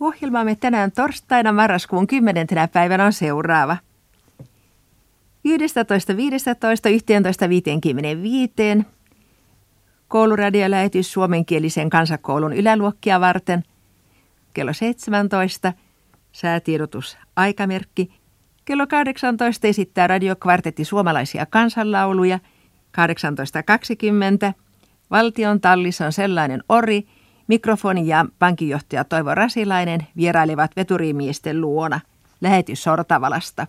Ohjelmamme tänään torstaina marraskuun 10. päivänä on seuraava. 11.15.11.55 kouluradiolähetys suomenkielisen kansakoulun yläluokkia varten. Kello 17 säätiedotus aikamerkki. Kello 18 esittää radiokvartetti suomalaisia kansanlauluja. 18.20 valtion tallis on sellainen ori – Mikrofoni ja pankinjohtaja Toivo Rasilainen vierailevat veturimiesten luona. Lähetys Sortavalasta.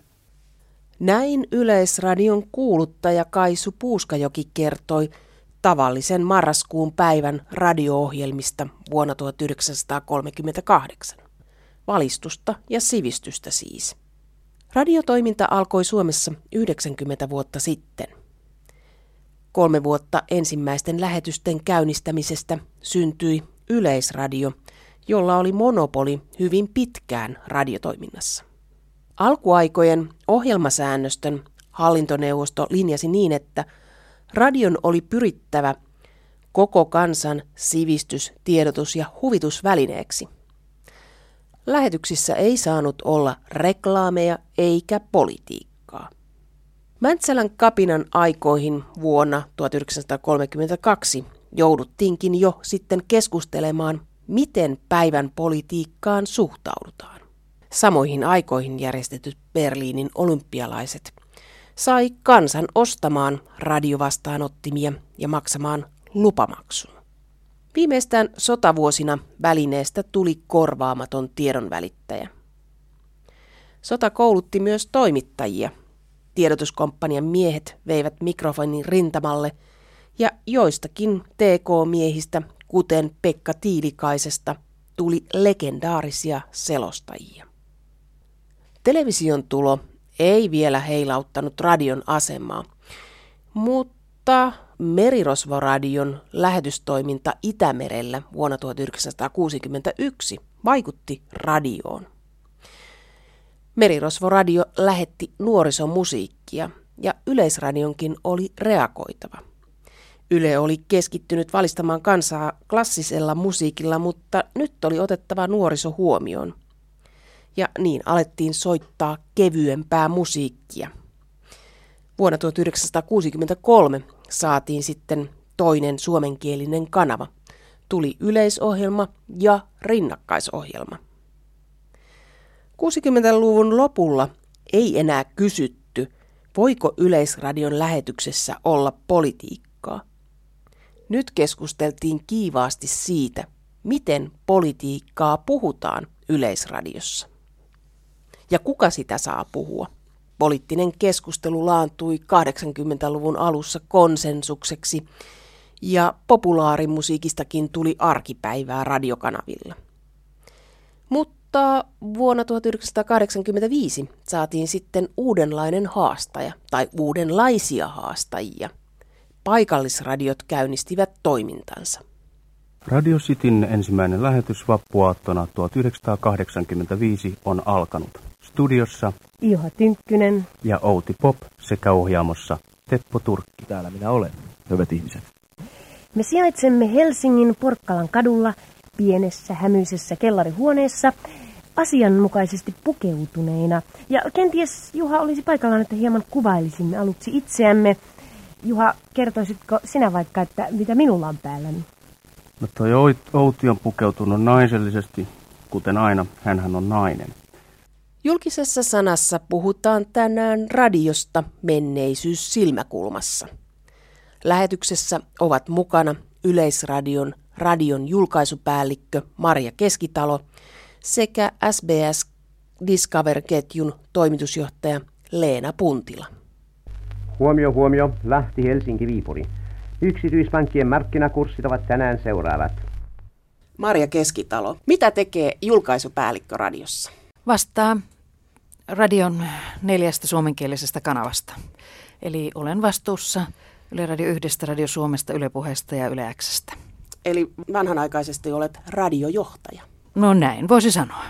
Näin Yleisradion kuuluttaja Kaisu Puuskajoki kertoi tavallisen marraskuun päivän radio-ohjelmista vuonna 1938. Valistusta ja sivistystä siis. Radiotoiminta alkoi Suomessa 90 vuotta sitten. Kolme vuotta ensimmäisten lähetysten käynnistämisestä syntyi Yleisradio, jolla oli monopoli hyvin pitkään radiotoiminnassa. Alkuaikojen ohjelmasäännöstön hallintoneuvosto linjasi niin, että radion oli pyrittävä koko kansan sivistys-, tiedotus- ja huvitusvälineeksi. Lähetyksissä ei saanut olla reklaameja eikä politiikkaa. Mäntsälän kapinan aikoihin vuonna 1932 jouduttiinkin jo sitten keskustelemaan, miten päivän politiikkaan suhtaudutaan. Samoihin aikoihin järjestetyt Berliinin olympialaiset sai kansan ostamaan radiovastaanottimia ja maksamaan lupamaksun. Viimeistään sotavuosina välineestä tuli korvaamaton tiedonvälittäjä. Sota koulutti myös toimittajia. Tiedotuskomppanian miehet veivät mikrofonin rintamalle – ja joistakin TK-miehistä, kuten Pekka Tiilikaisesta, tuli legendaarisia selostajia. Television tulo ei vielä heilauttanut radion asemaa, mutta Merirosvoradion lähetystoiminta Itämerellä vuonna 1961 vaikutti radioon. Merirosvoradio lähetti nuorisomusiikkia ja Yleisradionkin oli reagoitava – Yle oli keskittynyt valistamaan kansaa klassisella musiikilla, mutta nyt oli otettava nuoriso huomioon. Ja niin alettiin soittaa kevyempää musiikkia. Vuonna 1963 saatiin sitten toinen suomenkielinen kanava. Tuli yleisohjelma ja rinnakkaisohjelma. 60-luvun lopulla ei enää kysytty, voiko Yleisradion lähetyksessä olla politiikkaa. Nyt keskusteltiin kiivaasti siitä, miten politiikkaa puhutaan yleisradiossa. Ja kuka sitä saa puhua? Poliittinen keskustelu laantui 80-luvun alussa konsensukseksi ja populaarimusiikistakin tuli arkipäivää radiokanavilla. Mutta vuonna 1985 saatiin sitten uudenlainen haastaja tai uudenlaisia haastajia – paikallisradiot käynnistivät toimintansa. Radio Cityn ensimmäinen lähetys vappuaattona 1985 on alkanut. Studiossa Iha Tynkkynen ja Outi Pop sekä ohjaamossa Teppo Turkki. Täällä minä olen, hyvät ihmiset. Me sijaitsemme Helsingin Porkkalan kadulla pienessä hämyisessä kellarihuoneessa asianmukaisesti pukeutuneina. Ja kenties Juha olisi paikallaan, että hieman kuvailisimme aluksi itseämme – Juha, kertoisitko sinä vaikka, että mitä minulla on päälläni? No toi Outi on pukeutunut naisellisesti, kuten aina, hän on nainen. Julkisessa sanassa puhutaan tänään radiosta menneisyys silmäkulmassa. Lähetyksessä ovat mukana Yleisradion radion julkaisupäällikkö Marja Keskitalo sekä SBS Discover-ketjun toimitusjohtaja Leena Puntila. Huomio, huomio, Lahti, Helsinki, Viipuri. Yksityispankkien markkinakurssit ovat tänään seuraavat. Marja Keskitalo, mitä tekee julkaisupäällikkö radiossa? Vastaa radion neljästä suomenkielisestä kanavasta. Eli olen vastuussa Yle Radio 1, Radio Suomesta, Yle Puheesta ja Yle Xstä. Eli vanhanaikaisesti olet radiojohtaja. No näin, voisi sanoa.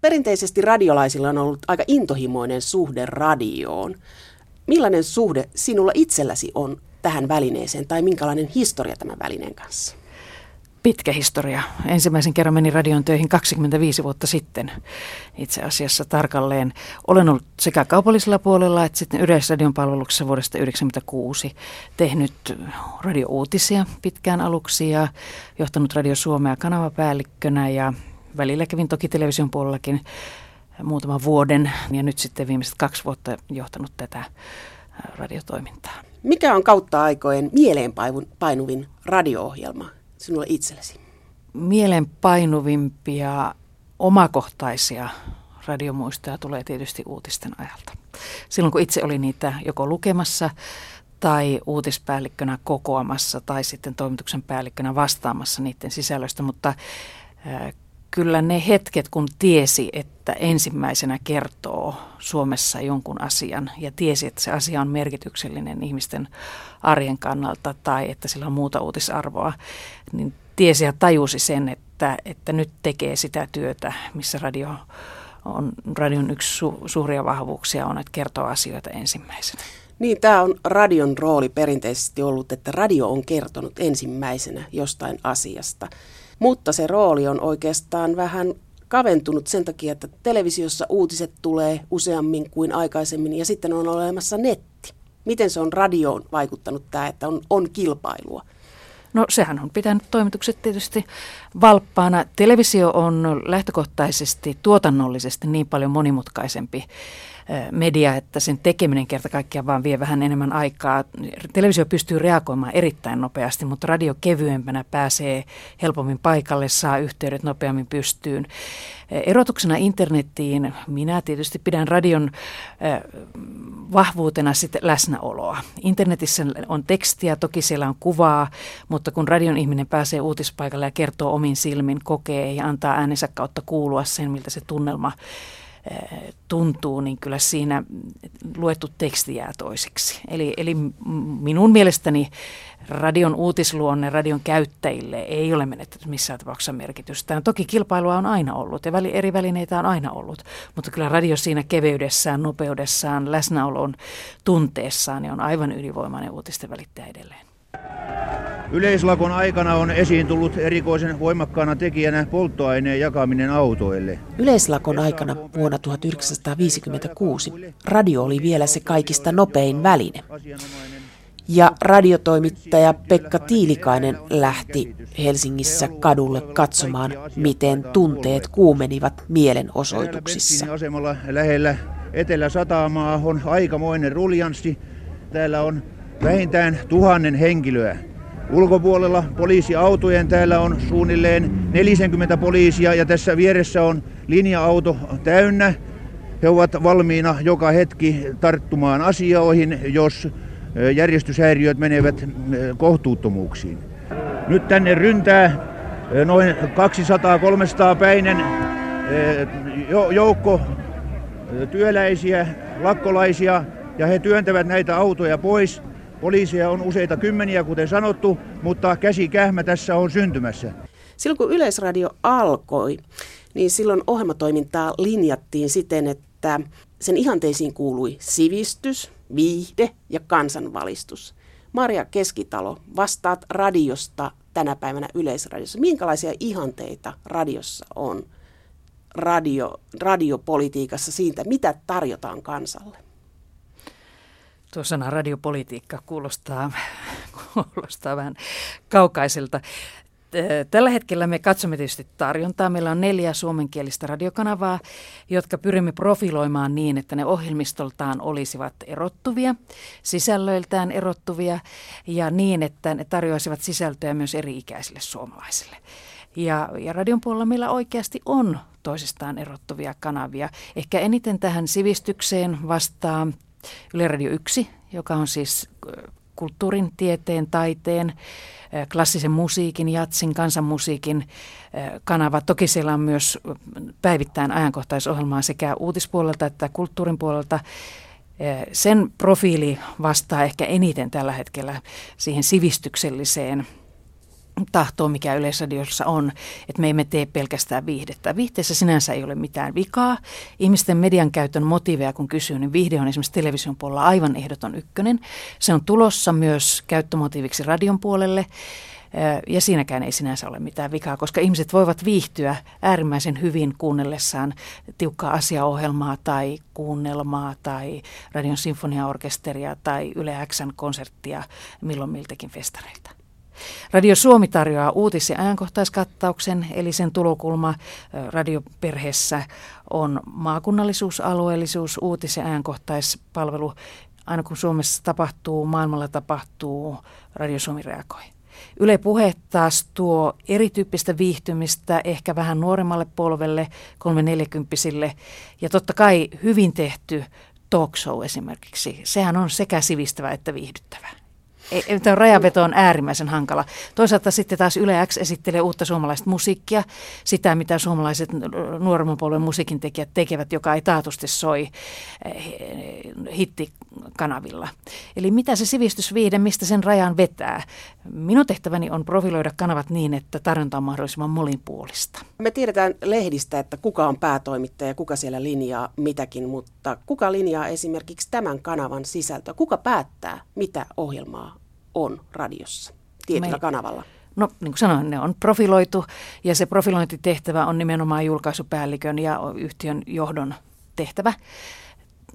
Perinteisesti radiolaisilla on ollut aika intohimoinen suhde radioon. Millainen suhde sinulla itselläsi on tähän välineeseen tai minkälainen historia tämän välineen kanssa? pitkä historia. Ensimmäisen kerran menin radion töihin 25 vuotta sitten itse asiassa tarkalleen. Olen ollut sekä kaupallisella puolella että sitten Yleisradion palveluksessa vuodesta 1996 tehnyt radiouutisia pitkään aluksi ja johtanut Radio Suomea kanavapäällikkönä ja välillä kävin toki television puolellakin muutaman vuoden ja nyt sitten viimeiset kaksi vuotta johtanut tätä radiotoimintaa. Mikä on kautta aikojen mieleenpainuvin radio-ohjelma sinulle itsellesi? Mieleenpainuvimpia omakohtaisia radiomuistoja tulee tietysti uutisten ajalta. Silloin kun itse oli niitä joko lukemassa tai uutispäällikkönä kokoamassa tai sitten toimituksen päällikkönä vastaamassa niiden sisällöstä, mutta kyllä ne hetket, kun tiesi, että ensimmäisenä kertoo Suomessa jonkun asian ja tiesi, että se asia on merkityksellinen ihmisten arjen kannalta tai että sillä on muuta uutisarvoa, niin tiesi ja tajusi sen, että, että nyt tekee sitä työtä, missä radio on, radion yksi su, suuria vahvuuksia on, että kertoo asioita ensimmäisenä. Niin, tämä on radion rooli perinteisesti ollut, että radio on kertonut ensimmäisenä jostain asiasta. Mutta se rooli on oikeastaan vähän kaventunut sen takia, että televisiossa uutiset tulee useammin kuin aikaisemmin ja sitten on olemassa netti. Miten se on radioon vaikuttanut tämä, että on, on kilpailua? No sehän on pitänyt toimitukset tietysti valppaana. Televisio on lähtökohtaisesti tuotannollisesti niin paljon monimutkaisempi media, että sen tekeminen kerta kaikkiaan vaan vie vähän enemmän aikaa. Televisio pystyy reagoimaan erittäin nopeasti, mutta radio kevyempänä pääsee helpommin paikalle, saa yhteydet nopeammin pystyyn. Erotuksena internettiin minä tietysti pidän radion vahvuutena sitten läsnäoloa. Internetissä on tekstiä, toki siellä on kuvaa, mutta kun radion ihminen pääsee uutispaikalle ja kertoo omin silmin, kokee ja antaa äänensä kautta kuulua sen, miltä se tunnelma tuntuu, niin kyllä siinä luettu teksti jää toiseksi. Eli, eli minun mielestäni radion uutisluonne radion käyttäjille ei ole menettänyt missään tapauksessa merkitystään. Toki kilpailua on aina ollut ja väli, eri välineitä on aina ollut, mutta kyllä radio siinä keveydessään, nopeudessaan, läsnäolon tunteessaan niin on aivan ylivoimainen uutisten välittäjä edelleen. Yleislakon aikana on esiin tullut erikoisen voimakkaana tekijänä polttoaineen jakaminen autoille. Yleislakon aikana vuonna 1956 radio oli vielä se kaikista nopein väline. Ja radiotoimittaja Pekka Tiilikainen lähti Helsingissä kadulle katsomaan, miten tunteet kuumenivat mielenosoituksissa. asemalla lähellä Etelä-Satamaa on aikamoinen ruljanssi. Täällä on vähintään tuhannen henkilöä. Ulkopuolella poliisiautojen täällä on suunnilleen 40 poliisia ja tässä vieressä on linja-auto täynnä. He ovat valmiina joka hetki tarttumaan asioihin, jos järjestyshäiriöt menevät kohtuuttomuuksiin. Nyt tänne ryntää noin 200-300 päinen joukko työläisiä, lakkolaisia ja he työntävät näitä autoja pois Poliisia on useita kymmeniä, kuten sanottu, mutta käsikähmä tässä on syntymässä. Silloin kun Yleisradio alkoi, niin silloin ohjelmatoimintaa linjattiin siten, että sen ihanteisiin kuului sivistys, viihde ja kansanvalistus. Maria Keskitalo, vastaat radiosta tänä päivänä Yleisradiossa. Minkälaisia ihanteita radiossa on radio, radiopolitiikassa siitä, mitä tarjotaan kansalle? Tuo sana radiopolitiikka kuulostaa, kuulostaa vähän kaukaiselta. Tällä hetkellä me katsomme tietysti tarjontaa. Meillä on neljä suomenkielistä radiokanavaa, jotka pyrimme profiloimaan niin, että ne ohjelmistoltaan olisivat erottuvia, sisällöiltään erottuvia ja niin, että ne tarjoaisivat sisältöä myös eri-ikäisille suomalaisille. Ja, ja radion puolella meillä oikeasti on toisistaan erottuvia kanavia. Ehkä eniten tähän sivistykseen vastaa Yle Radio 1, joka on siis kulttuurin, tieteen, taiteen, klassisen musiikin, jatsin, kansanmusiikin kanava. Toki siellä on myös päivittäin ajankohtaisohjelmaa sekä uutispuolelta että kulttuurin puolelta. Sen profiili vastaa ehkä eniten tällä hetkellä siihen sivistykselliseen tahtoa, mikä Yleisradiossa on, että me emme tee pelkästään viihdettä. Viihteessä sinänsä ei ole mitään vikaa. Ihmisten median käytön motiiveja, kun kysyy, niin viihde on esimerkiksi television puolella aivan ehdoton ykkönen. Se on tulossa myös käyttömotiiviksi radion puolelle. Ja siinäkään ei sinänsä ole mitään vikaa, koska ihmiset voivat viihtyä äärimmäisen hyvin kuunnellessaan tiukkaa asiaohjelmaa tai kuunnelmaa tai Radion sinfoniaorkesteria tai Yle Xn konserttia milloin miltäkin festareilta. Radio Suomi tarjoaa uutis- ja ajankohtaiskattauksen, eli sen tulokulma radioperheessä on maakunnallisuus, alueellisuus, uutis- ja ajankohtaispalvelu. Aina kun Suomessa tapahtuu, maailmalla tapahtuu, Radio Suomi reagoi. Yle Puhe taas tuo erityyppistä viihtymistä ehkä vähän nuoremmalle polvelle, 340 ja totta kai hyvin tehty talk show esimerkiksi. Sehän on sekä sivistävä että viihdyttävä. Tämä rajaveto on äärimmäisen hankala. Toisaalta sitten taas Yle X esittelee uutta suomalaista musiikkia, sitä mitä suomalaiset nuoremman polven musiikintekijät tekevät, joka ei taatusti soi eh, hittikanavilla. Eli mitä se sivistysviihde, mistä sen rajan vetää? Minun tehtäväni on profiloida kanavat niin, että tarjonta on mahdollisimman molinpuolista. Me tiedetään lehdistä, että kuka on päätoimittaja, kuka siellä linjaa mitäkin, mutta kuka linjaa esimerkiksi tämän kanavan sisältöä? Kuka päättää, mitä ohjelmaa on radiossa tietyllä Me, kanavalla? No niin kuin sanoin, ne on profiloitu ja se profilointitehtävä on nimenomaan julkaisupäällikön ja yhtiön johdon tehtävä.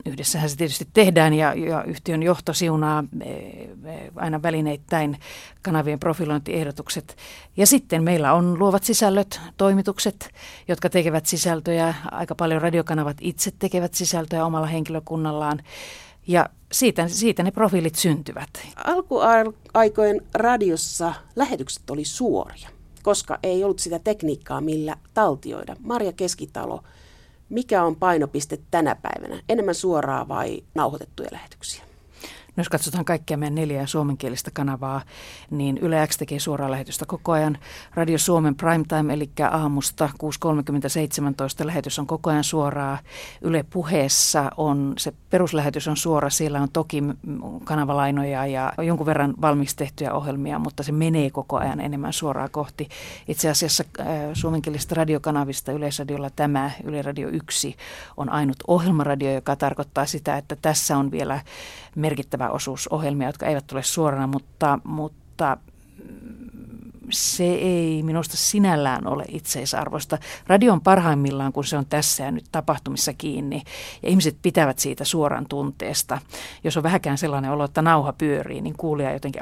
Yhdessähän se tietysti tehdään ja, ja yhtiön johto siunaa e, aina välineittäin kanavien profilointiehdotukset. Ja sitten meillä on luovat sisällöt, toimitukset, jotka tekevät sisältöjä. Aika paljon radiokanavat itse tekevät sisältöjä omalla henkilökunnallaan. Ja siitä, siitä ne profiilit syntyvät. Alkuaikojen radiossa lähetykset oli suoria, koska ei ollut sitä tekniikkaa, millä taltioida. Maria Keskitalo, mikä on painopiste tänä päivänä? Enemmän suoraa vai nauhoitettuja lähetyksiä? No jos katsotaan kaikkia meidän neljää suomenkielistä kanavaa, niin Yle X tekee suoraa lähetystä koko ajan. Radio Suomen Primetime, eli aamusta 6.30-17 lähetys on koko ajan suoraa. Yle Puheessa on, se peruslähetys on suora, siellä on toki kanavalainoja ja jonkun verran valmiiksi tehtyjä ohjelmia, mutta se menee koko ajan enemmän suoraa kohti. Itse asiassa äh, suomenkielisistä radiokanavista Yleisradiolla tämä, Yle Radio 1, on ainut ohjelmaradio, joka tarkoittaa sitä, että tässä on vielä merkittävä osuus ohjelmia, jotka eivät tule suorana, mutta, mutta se ei minusta sinällään ole itseisarvoista. Radio on parhaimmillaan, kun se on tässä ja nyt tapahtumissa kiinni, ja ihmiset pitävät siitä suoran tunteesta. Jos on vähäkään sellainen olo, että nauha pyörii, niin kuulija jotenkin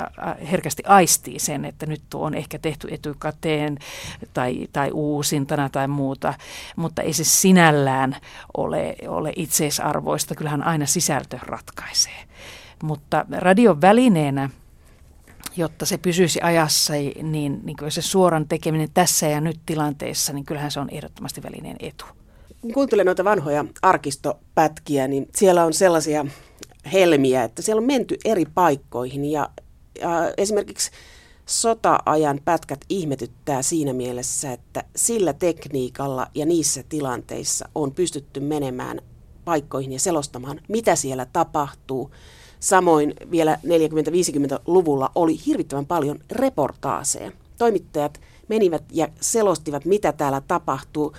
herkästi aistii sen, että nyt tuo on ehkä tehty etukäteen tai, tai uusintana tai muuta, mutta ei se sinällään ole, ole itseisarvoista. Kyllähän aina sisältö ratkaisee. Mutta radion välineenä – jotta se pysyisi ajassa, niin, niin kyllä se suoran tekeminen tässä ja nyt tilanteessa, niin kyllähän se on ehdottomasti välineen etu. Kun kuuntelen noita vanhoja arkistopätkiä, niin siellä on sellaisia helmiä, että siellä on menty eri paikkoihin ja, ja esimerkiksi sota-ajan pätkät ihmetyttää siinä mielessä, että sillä tekniikalla ja niissä tilanteissa on pystytty menemään paikkoihin ja selostamaan, mitä siellä tapahtuu, Samoin vielä 40-50-luvulla oli hirvittävän paljon reportaaseja. Toimittajat menivät ja selostivat, mitä täällä tapahtuu.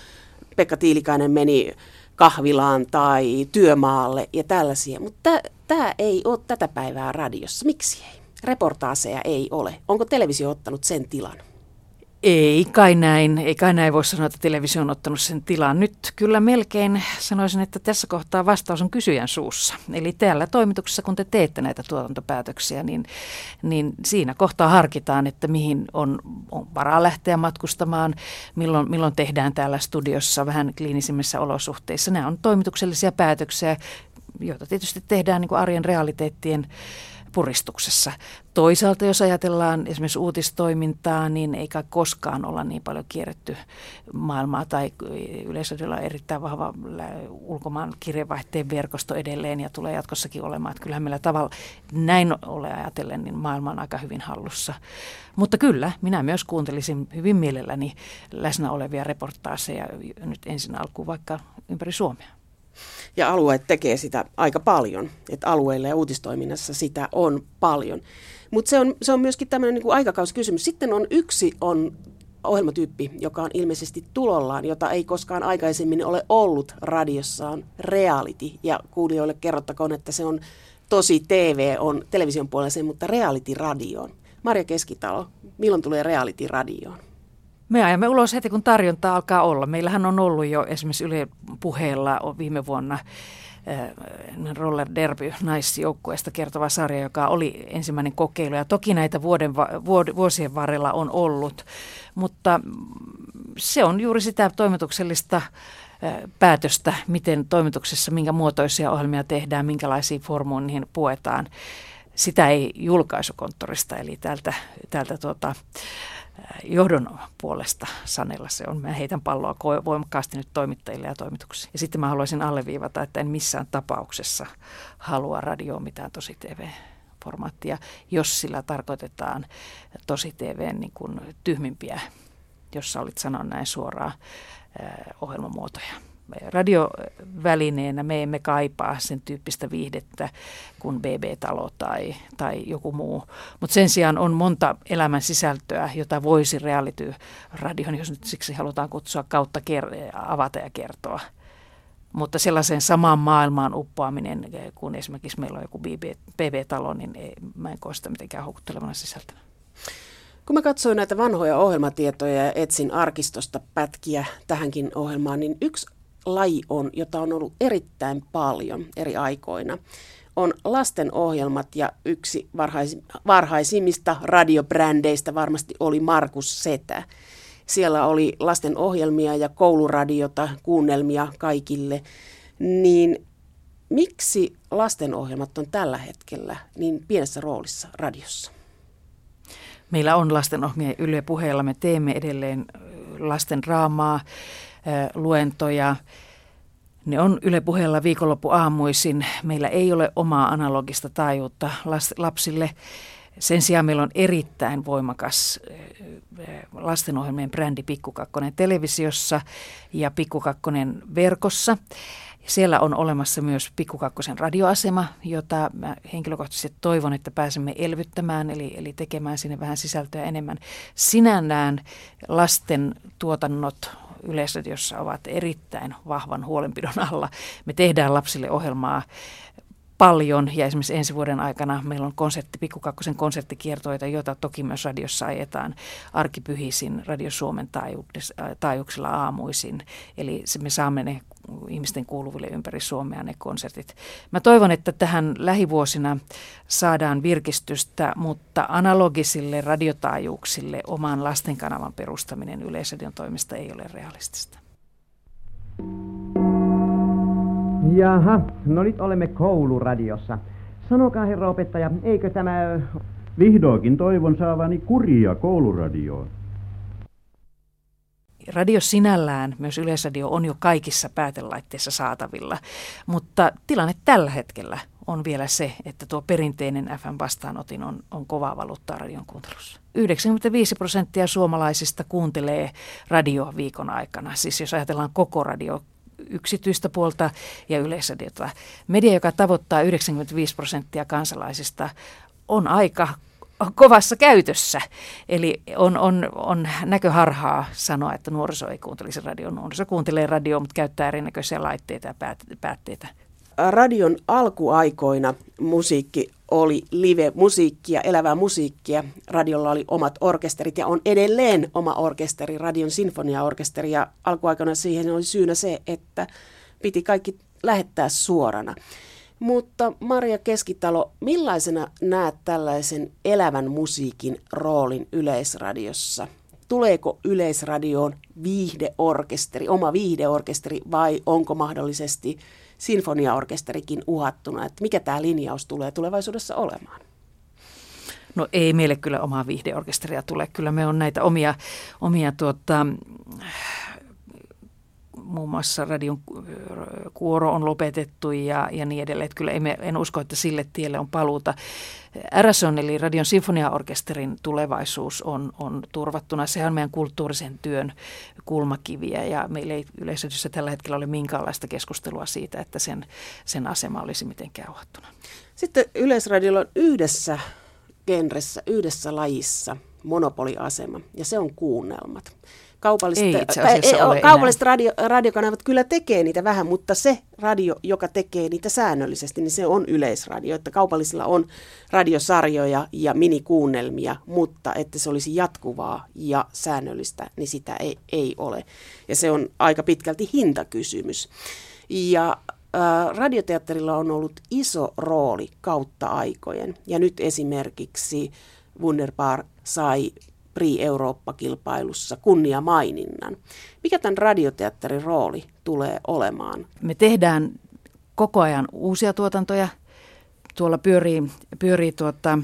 Pekka Tiilikainen meni kahvilaan tai työmaalle ja tällaisia. Mutta tämä ei ole tätä päivää radiossa. Miksi ei? Reportaaseja ei ole. Onko televisio ottanut sen tilan? Ei kai näin, ei kai näin voi sanoa, että televisio on ottanut sen tilan. Nyt kyllä melkein sanoisin, että tässä kohtaa vastaus on kysyjän suussa. Eli täällä toimituksessa, kun te teette näitä tuotantopäätöksiä, niin, niin siinä kohtaa harkitaan, että mihin on, on varaa lähteä matkustamaan, milloin, milloin tehdään täällä studiossa vähän kliinisimmissä olosuhteissa. Nämä on toimituksellisia päätöksiä, joita tietysti tehdään niin kuin arjen realiteettien puristuksessa. Toisaalta jos ajatellaan esimerkiksi uutistoimintaa, niin ei kai koskaan olla niin paljon kierretty maailmaa tai yleisöllä on erittäin vahva ulkomaan kirjeenvaihteen verkosto edelleen ja tulee jatkossakin olemaan. Että kyllähän meillä tavalla näin ole ajatellen, niin maailma on aika hyvin hallussa. Mutta kyllä, minä myös kuuntelisin hyvin mielelläni läsnä olevia reportaaseja nyt ensin alkuun vaikka ympäri Suomea. Ja alueet tekee sitä aika paljon, että alueilla ja uutistoiminnassa sitä on paljon. Mutta se on, se on myöskin tämmöinen niin aikakauskysymys. Sitten on yksi on ohjelmatyyppi, joka on ilmeisesti tulollaan, jota ei koskaan aikaisemmin ole ollut radiossa, on reality. Ja kuulijoille kerrottakoon, että se on tosi TV, on television puolella se, mutta reality radio Marja Keskitalo, milloin tulee reality radioon? Me ajamme ulos heti, kun tarjonta alkaa olla. Meillähän on ollut jo esimerkiksi Yle puheella viime vuonna äh, Roller Derby naisjoukkueesta kertova sarja, joka oli ensimmäinen kokeilu. Ja toki näitä vuoden, vuosien varrella on ollut, mutta se on juuri sitä toimituksellista äh, päätöstä, miten toimituksessa, minkä muotoisia ohjelmia tehdään, minkälaisiin formuun niihin puetaan. Sitä ei julkaisukonttorista, eli täältä, täältä tuota, johdon puolesta sanella se on. Mä heitän palloa voimakkaasti nyt toimittajille ja toimituksiin. Ja sitten mä haluaisin alleviivata, että en missään tapauksessa halua radioon mitään tosi TV-formaattia, jos sillä tarkoitetaan tosi TVn niin kuin tyhmimpiä, jos sä olit sanoa näin suoraan, ohjelmamuotoja radiovälineenä me emme kaipaa sen tyyppistä viihdettä kuin BB-talo tai, tai joku muu. Mutta sen sijaan on monta elämän sisältöä, jota voisi reality radion, jos nyt siksi halutaan kutsua kautta ker- avata ja kertoa. Mutta sellaiseen samaan maailmaan uppoaminen, kun esimerkiksi meillä on joku BB, BB-talo, niin ei, mä en koe sitä mitenkään houkuttelevana sisältönä. Kun mä katsoin näitä vanhoja ohjelmatietoja ja etsin arkistosta pätkiä tähänkin ohjelmaan, niin yksi laji on, jota on ollut erittäin paljon eri aikoina, on lastenohjelmat ja yksi varhais, varhaisimmista radiobrändeistä varmasti oli Markus Setä. Siellä oli lastenohjelmia ja kouluradiota, kuunnelmia kaikille. Niin miksi lastenohjelmat on tällä hetkellä niin pienessä roolissa radiossa? Meillä on lastenohjelmia Yle puheella. Me teemme edelleen lasten draamaa luentoja. Ne on Yle puheella viikonloppu aamuisin. Meillä ei ole omaa analogista taajuutta lapsille. Sen sijaan meillä on erittäin voimakas lastenohjelmien brändi Pikkukakkonen televisiossa ja Pikkukakkonen verkossa. Siellä on olemassa myös Pikkukakkosen radioasema, jota mä henkilökohtaisesti toivon, että pääsemme elvyttämään, eli, eli tekemään sinne vähän sisältöä enemmän. Sinällään lasten tuotannot Yleisradiossa ovat erittäin vahvan huolenpidon alla. Me tehdään lapsille ohjelmaa paljon ja esimerkiksi ensi vuoden aikana meillä on konsertti, Pikkukakkosen konserttikiertoita, joita toki myös radiossa ajetaan arkipyhisin Radio Suomen taajuuksilla aamuisin. Eli me saamme ne ihmisten kuuluville ympäri Suomea ne konsertit. Mä toivon, että tähän lähivuosina saadaan virkistystä, mutta analogisille radiotaajuuksille oman lastenkanavan perustaminen Yleisradion toimista ei ole realistista. Jaha, no nyt olemme kouluradiossa. Sanokaa herra opettaja, eikö tämä... Vihdoinkin toivon saavani kuria kouluradioon. Radio sinällään, myös Yleisradio, on jo kaikissa päätelaitteissa saatavilla, mutta tilanne tällä hetkellä on vielä se, että tuo perinteinen FM-vastaanotin on, on kovaa valuuttaa radion kuuntelussa. 95 prosenttia suomalaisista kuuntelee radio viikon aikana. Siis jos ajatellaan koko radio yksityistä puolta ja yleisradiota. Media, joka tavoittaa 95 prosenttia kansalaisista, on aika kovassa käytössä. Eli on, on, on näköharhaa sanoa, että nuoriso ei kuuntelisi radioon. Nuoriso kuuntelee radioa, mutta käyttää erinäköisiä laitteita ja päätteitä. Radion alkuaikoina musiikki oli live-musiikkia, elävää musiikkia. Radiolla oli omat orkesterit ja on edelleen oma orkesteri, Radion sinfoniaorkesteri. Ja alkuaikoina siihen oli syynä se, että piti kaikki lähettää suorana. Mutta Maria Keskitalo, millaisena näet tällaisen elävän musiikin roolin yleisradiossa? Tuleeko yleisradioon viihdeorkesteri, oma viihdeorkesteri vai onko mahdollisesti sinfoniaorkesterikin uhattuna? Että mikä tämä linjaus tulee tulevaisuudessa olemaan? No ei meille kyllä omaa viihdeorkesteria tule. Kyllä me on näitä omia, omia tuota, muun muassa radion kuoro on lopetettu ja, ja niin edelleen. Että kyllä emme, en usko, että sille tielle on paluuta. RSON eli Radion Sinfoniaorkesterin tulevaisuus on, on turvattuna. Sehän on meidän kulttuurisen työn kulmakiviä ja meillä ei yleisössä tällä hetkellä ole minkäänlaista keskustelua siitä, että sen, sen asema olisi mitenkään uhattuna. Sitten Yleisradiolla on yhdessä genressä, yhdessä lajissa monopoliasema ja se on kuunnelmat. Kaupalliset, Ei itse asiassa ole kaupalliset radio, radiokanavat kyllä tekee niitä vähän, mutta se radio, joka tekee niitä säännöllisesti, niin se on yleisradio. Että kaupallisilla on radiosarjoja ja minikuunnelmia, mutta että se olisi jatkuvaa ja säännöllistä, niin sitä ei, ei ole. Ja se on aika pitkälti hintakysymys. Ja radioteatterilla on ollut iso rooli kautta aikojen. Ja nyt esimerkiksi Wunderbar sai Pri-Eurooppa-kilpailussa kunniamaininnan. Mikä tämän radioteatterin rooli tulee olemaan? Me tehdään koko ajan uusia tuotantoja. Tuolla pyörii, pyörii tuota,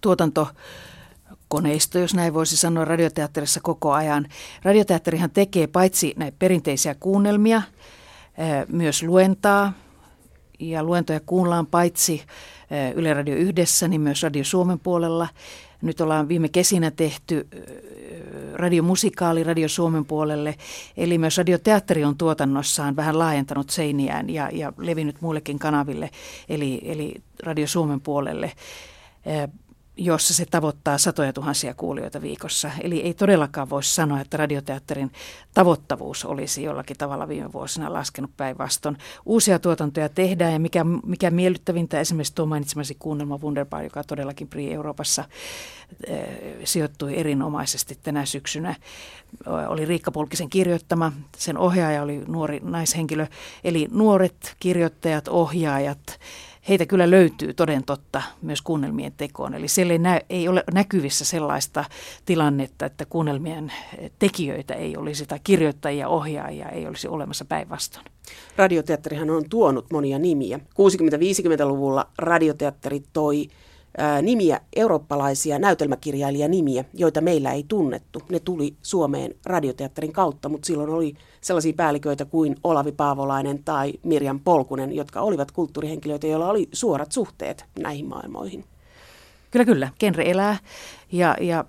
tuotantokoneisto, jos näin voisi sanoa, radioteatterissa koko ajan. Radioteatterihan tekee paitsi näitä perinteisiä kuunnelmia, myös luentaa. Ja luentoja kuunnellaan paitsi Yle Radio Yhdessä, niin myös Radio Suomen puolella. Nyt ollaan viime kesinä tehty radiomusikaali Radio Suomen puolelle, eli myös radioteatteri on tuotannossaan vähän laajentanut seiniään ja, ja levinnyt muillekin kanaville, eli, eli Radio Suomen puolelle jossa se tavoittaa satoja tuhansia kuulijoita viikossa. Eli ei todellakaan voisi sanoa, että radioteatterin tavoittavuus olisi jollakin tavalla viime vuosina laskenut päinvastoin. Uusia tuotantoja tehdään ja mikä, mikä miellyttävintä esimerkiksi tuo mainitsemasi kuunnelma Wunderbar, joka todellakin Pri Euroopassa äh, sijoittui erinomaisesti tänä syksynä. Oli Riikka Pulkisen kirjoittama, sen ohjaaja oli nuori naishenkilö, eli nuoret kirjoittajat, ohjaajat, heitä kyllä löytyy toden totta myös kuunnelmien tekoon. Eli siellä ei, nä- ei ole näkyvissä sellaista tilannetta, että kuunnelmien tekijöitä ei olisi tai kirjoittajia, ohjaajia ei olisi olemassa päinvastoin. Radioteatterihan on tuonut monia nimiä. 60-50-luvulla radioteatteri toi nimiä, eurooppalaisia näytelmäkirjailijanimiä, joita meillä ei tunnettu. Ne tuli Suomeen radioteatterin kautta, mutta silloin oli sellaisia päälliköitä kuin Olavi Paavolainen tai Mirjan Polkunen, jotka olivat kulttuurihenkilöitä, joilla oli suorat suhteet näihin maailmoihin. Kyllä, kyllä. Genre elää ja, ja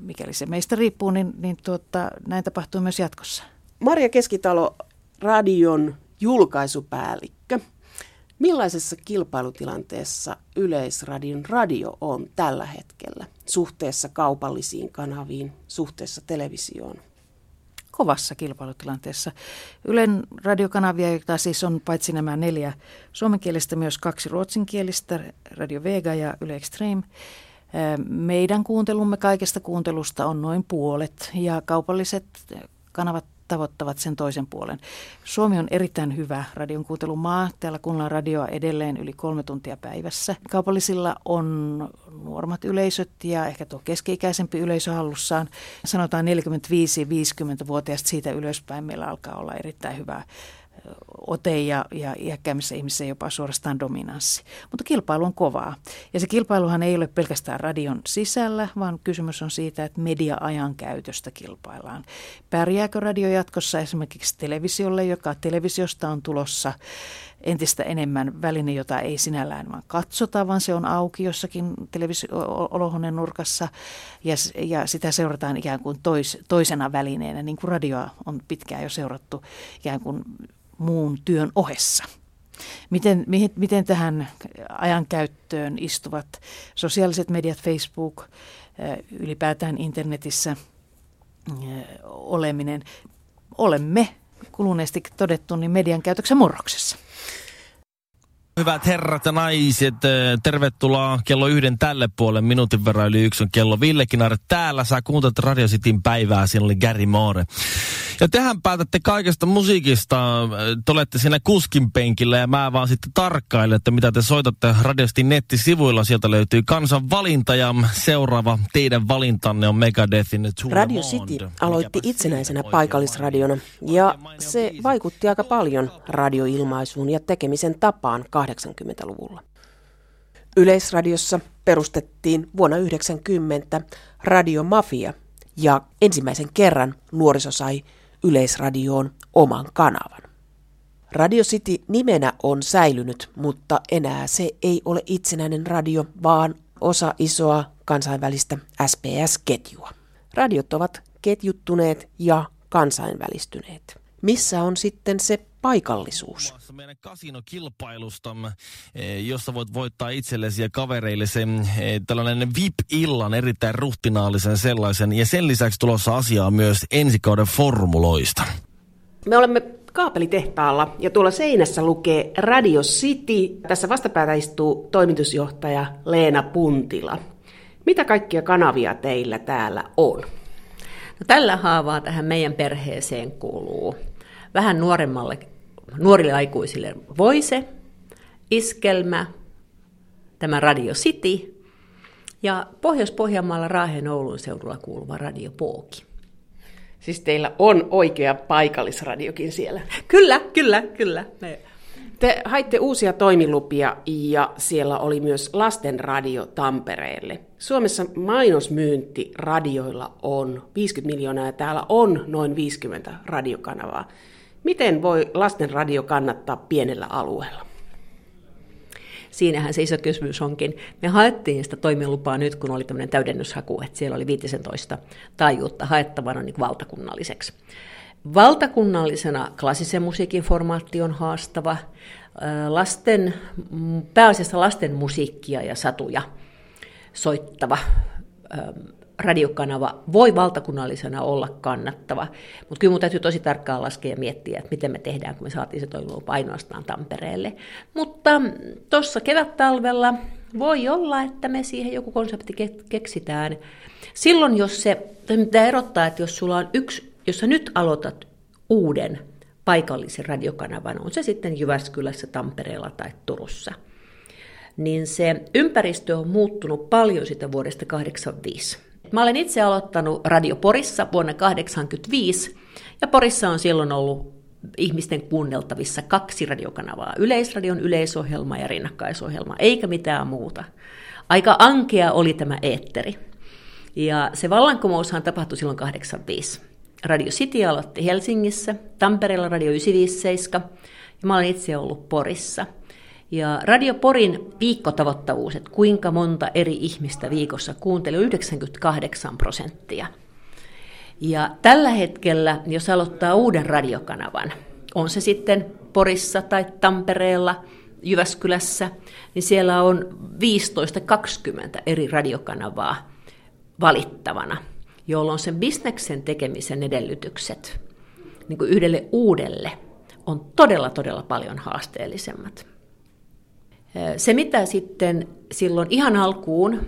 mikäli se meistä riippuu, niin, niin tuota, näin tapahtuu myös jatkossa. Maria Keskitalo, radion julkaisupäällikkö. Millaisessa kilpailutilanteessa Yleisradion radio on tällä hetkellä suhteessa kaupallisiin kanaviin, suhteessa televisioon? Kovassa kilpailutilanteessa. Ylen radiokanavia, joita siis on paitsi nämä neljä suomenkielistä, myös kaksi ruotsinkielistä, Radio Vega ja Yle Extreme. Meidän kuuntelumme kaikesta kuuntelusta on noin puolet ja kaupalliset kanavat tavoittavat sen toisen puolen. Suomi on erittäin hyvä radion kuuntelumaa. Täällä kuunnellaan radioa edelleen yli kolme tuntia päivässä. Kaupallisilla on nuormat yleisöt ja ehkä tuo keski-ikäisempi yleisö hallussaan. Sanotaan 45-50-vuotiaasta siitä ylöspäin meillä alkaa olla erittäin hyvä ote ja, ja iäkkäämmissä ihmisissä jopa suorastaan dominanssi. Mutta kilpailu on kovaa. Ja se kilpailuhan ei ole pelkästään radion sisällä, vaan kysymys on siitä, että media-ajan käytöstä kilpaillaan. Pärjääkö radio jatkossa esimerkiksi televisiolle, joka televisiosta on tulossa entistä enemmän väline, jota ei sinällään vaan katsota, vaan se on auki jossakin televisio-olohuoneen nurkassa ja, ja sitä seurataan ikään kuin tois, toisena välineenä, niin kuin radioa on pitkään jo seurattu ikään kuin muun työn ohessa. Miten, miten tähän ajankäyttöön istuvat sosiaaliset mediat, Facebook, ylipäätään internetissä oleminen? Olemme kuluneesti todettu niin median käytöksen murroksessa. Hyvät herrat ja naiset, tervetuloa kello yhden tälle puolen. Minuutin verran yli yksi on kello. Ville Kinaret täällä. Sä kuuntelet Radio Cityn päivää. Siinä oli Gary Moore. Ja tehän päätätte kaikesta musiikista. Te olette siinä kuskin penkillä ja mä vaan sitten tarkkailen, että mitä te soitatte Radio Cityn nettisivuilla. Sieltä löytyy kansan valinta ja seuraava teidän valintanne on Megadethin Radio City aloitti itsenäisenä paikallisradiona ja se vaikutti aika paljon radioilmaisuun ja tekemisen tapaan 80-luvulla. Yleisradiossa perustettiin vuonna 1990 Radiomafia ja ensimmäisen kerran nuoriso sai Yleisradioon oman kanavan. Radio City nimenä on säilynyt, mutta enää se ei ole itsenäinen radio, vaan osa isoa kansainvälistä SPS-ketjua. Radiot ovat ketjuttuneet ja kansainvälistyneet. Missä on sitten se paikallisuus? Meidän kasinokilpailustamme, eh, jossa voit voittaa itsellesi ja kavereille sen eh, tällainen VIP-illan, erittäin ruhtinaallisen sellaisen. Ja sen lisäksi tulossa asiaa myös ensi kauden formuloista. Me olemme kaapelitehtaalla ja tuolla seinässä lukee Radio City. Tässä vastapäätä istuu toimitusjohtaja Leena Puntila. Mitä kaikkia kanavia teillä täällä on? No, tällä haavaa tähän meidän perheeseen kuuluu vähän nuoremmalle, nuorille aikuisille Voise, Iskelmä, tämä Radio City ja Pohjois-Pohjanmaalla Raaheen Oulun seudulla kuuluva Radio Pooki. Siis teillä on oikea paikallisradiokin siellä. Kyllä, kyllä, kyllä. Me... Te haitte uusia toimilupia ja siellä oli myös lastenradio Tampereelle. Suomessa mainosmyynti radioilla on 50 miljoonaa ja täällä on noin 50 radiokanavaa. Miten voi lastenradio kannattaa pienellä alueella? siinähän se iso kysymys onkin. Me haettiin sitä toimilupaa nyt, kun oli tämmöinen täydennyshaku, että siellä oli 15 taajuutta haettavana niin valtakunnalliseksi. Valtakunnallisena klassisen musiikin formaatti on haastava. Lasten, pääasiassa lasten musiikkia ja satuja soittava radiokanava voi valtakunnallisena olla kannattava, mutta kyllä mun täytyy tosi tarkkaan laskea ja miettiä, että miten me tehdään, kun me saatiin se toimilupa ainoastaan Tampereelle. Mutta tuossa kevät-talvella voi olla, että me siihen joku konsepti keksitään. Silloin, jos se, mitä erottaa, että jos sulla on yksi, jos sä nyt aloitat uuden paikallisen radiokanavan, on se sitten Jyväskylässä, Tampereella tai Turussa, niin se ympäristö on muuttunut paljon sitä vuodesta 1985. Mä olen itse aloittanut Radio Porissa vuonna 1985, ja Porissa on silloin ollut ihmisten kuunneltavissa kaksi radiokanavaa, Yleisradion yleisohjelma ja rinnakkaisohjelma, eikä mitään muuta. Aika ankea oli tämä eetteri. Ja se vallankumoushan tapahtui silloin 85. Radio City aloitti Helsingissä, Tampereella Radio 957, ja mä olen itse ollut Porissa – ja Radio Porin viikkotavoittavuus, että kuinka monta eri ihmistä viikossa kuuntelee, 98 prosenttia. Ja tällä hetkellä, jos aloittaa uuden radiokanavan, on se sitten Porissa tai Tampereella, Jyväskylässä, niin siellä on 15-20 eri radiokanavaa valittavana, jolloin sen bisneksen tekemisen edellytykset niin kuin yhdelle uudelle on todella, todella paljon haasteellisemmat. Se, mitä sitten silloin ihan alkuun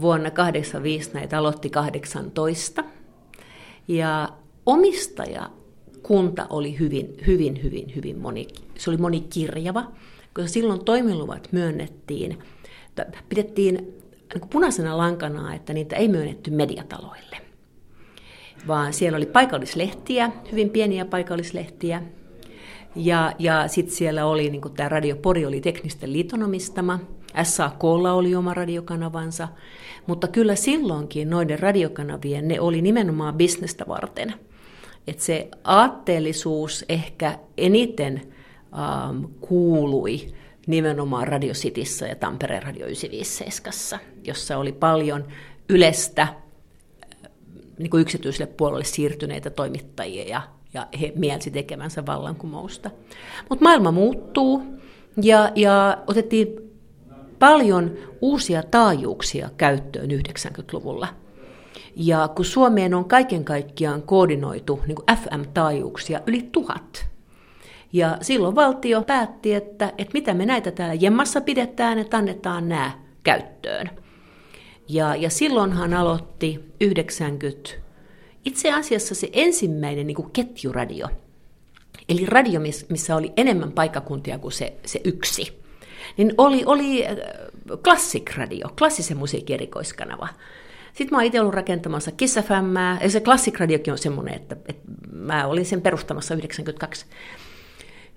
vuonna 85 näitä aloitti 18, ja omistaja kunta oli hyvin, hyvin, hyvin, hyvin moni, se oli monikirjava, koska silloin toimiluvat myönnettiin, pidettiin niin punaisena lankana, että niitä ei myönnetty mediataloille, vaan siellä oli paikallislehtiä, hyvin pieniä paikallislehtiä, ja, ja sitten siellä oli, niin tämä Radio Pori oli teknisten liiton omistama, SAKlla oli oma radiokanavansa, mutta kyllä silloinkin noiden radiokanavien, ne oli nimenomaan bisnestä varten. Et se aatteellisuus ehkä eniten ähm, kuului nimenomaan Radio Cityssä ja Tampereen Radio 957, jossa oli paljon ylestä äh, niin kuin yksityiselle puolelle siirtyneitä toimittajia ja ja he mielsi tekemänsä vallankumousta. Mutta maailma muuttuu ja, ja otettiin paljon uusia taajuuksia käyttöön 90-luvulla. Ja kun Suomeen on kaiken kaikkiaan koordinoitu niin FM-taajuuksia yli tuhat, ja silloin valtio päätti, että, että mitä me näitä täällä jemmassa pidetään, että annetaan nämä käyttöön. Ja, ja silloinhan aloitti 90 itse asiassa se ensimmäinen niin kuin ketjuradio, eli radio, missä oli enemmän paikkakuntia kuin se, se yksi, niin oli, oli äh, Classic Radio, klassisen musiikin erikoiskanava. Sitten mä oon itse ollut rakentamassa Kiss FM, ja se Classic Radiokin on semmoinen, että, että mä olin sen perustamassa 92.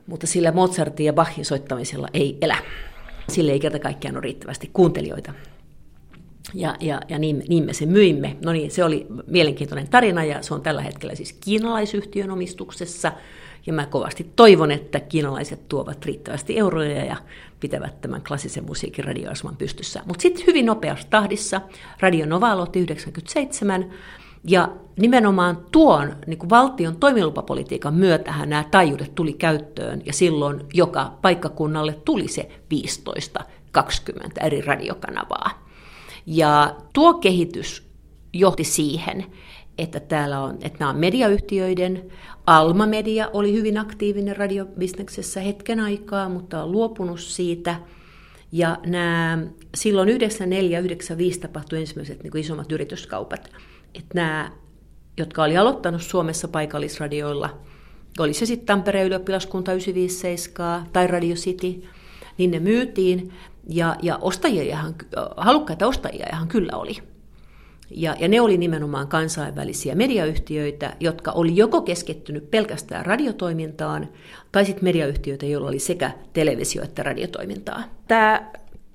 Mutta sillä Mozartin ja Bachin soittamisella ei elä. Sille ei kerta kaikkiaan ole riittävästi kuuntelijoita. Ja, ja, ja niin, niin me se myimme. No niin, se oli mielenkiintoinen tarina ja se on tällä hetkellä siis kiinalaisyhtiön omistuksessa. Ja mä kovasti toivon, että kiinalaiset tuovat riittävästi euroja ja pitävät tämän klassisen musiikin radioasman pystyssä. Mutta sitten hyvin nopeassa tahdissa Radio Nova aloitti 97 Ja nimenomaan tuon niin kuin valtion toimilupapolitiikan myötähän nämä taajuudet tuli käyttöön ja silloin joka paikkakunnalle tuli se 15-20 eri radiokanavaa. Ja tuo kehitys johti siihen, että täällä on, että nämä on mediayhtiöiden, Alma Media oli hyvin aktiivinen radiobisneksessä hetken aikaa, mutta on luopunut siitä. Ja nämä, silloin 94-95 tapahtui ensimmäiset niin kuin isommat yrityskaupat. Että nämä, jotka oli aloittanut Suomessa paikallisradioilla, oli se sitten Tampereen ylioppilaskunta 957 tai Radio City, niin ne myytiin. Ja, ja ostajia, halukkaita ostajia ihan kyllä oli. Ja, ja ne oli nimenomaan kansainvälisiä mediayhtiöitä, jotka oli joko keskittynyt pelkästään radiotoimintaan, tai sitten mediayhtiöitä, joilla oli sekä televisio- että radiotoimintaa. Tämä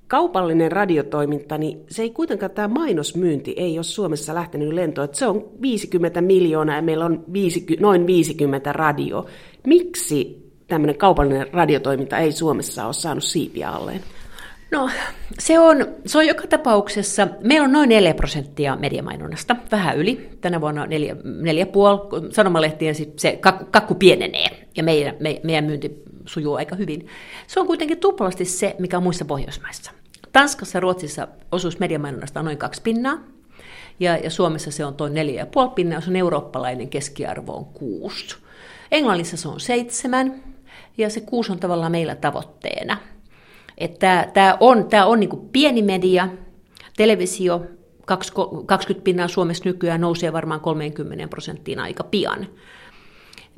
kaupallinen radiotoiminta, niin se ei kuitenkaan tämä mainosmyynti ei ole Suomessa lähtenyt lentoon. Että se on 50 miljoonaa ja meillä on 50, noin 50 radio. Miksi tämmöinen kaupallinen radiotoiminta ei Suomessa ole saanut siipiä alleen? No, se on, se on joka tapauksessa, meillä on noin 4 prosenttia mediamainonnasta, vähän yli, tänä vuonna 4,5, sanomalehtien se kakku, pienenee ja meidän, me, meidän myynti sujuu aika hyvin. Se on kuitenkin tuplasti se, mikä on muissa Pohjoismaissa. Tanskassa ja Ruotsissa osuus mediamainonnasta on noin kaksi pinnaa, ja, ja Suomessa se on tuo neljä ja puoli pinnaa, se on eurooppalainen keskiarvo on kuusi. Englannissa se on seitsemän, ja se kuusi on tavallaan meillä tavoitteena – että tämä on, tää on niin pieni media, televisio, 20 pinnaa Suomessa nykyään nousee varmaan 30 prosenttiin aika pian.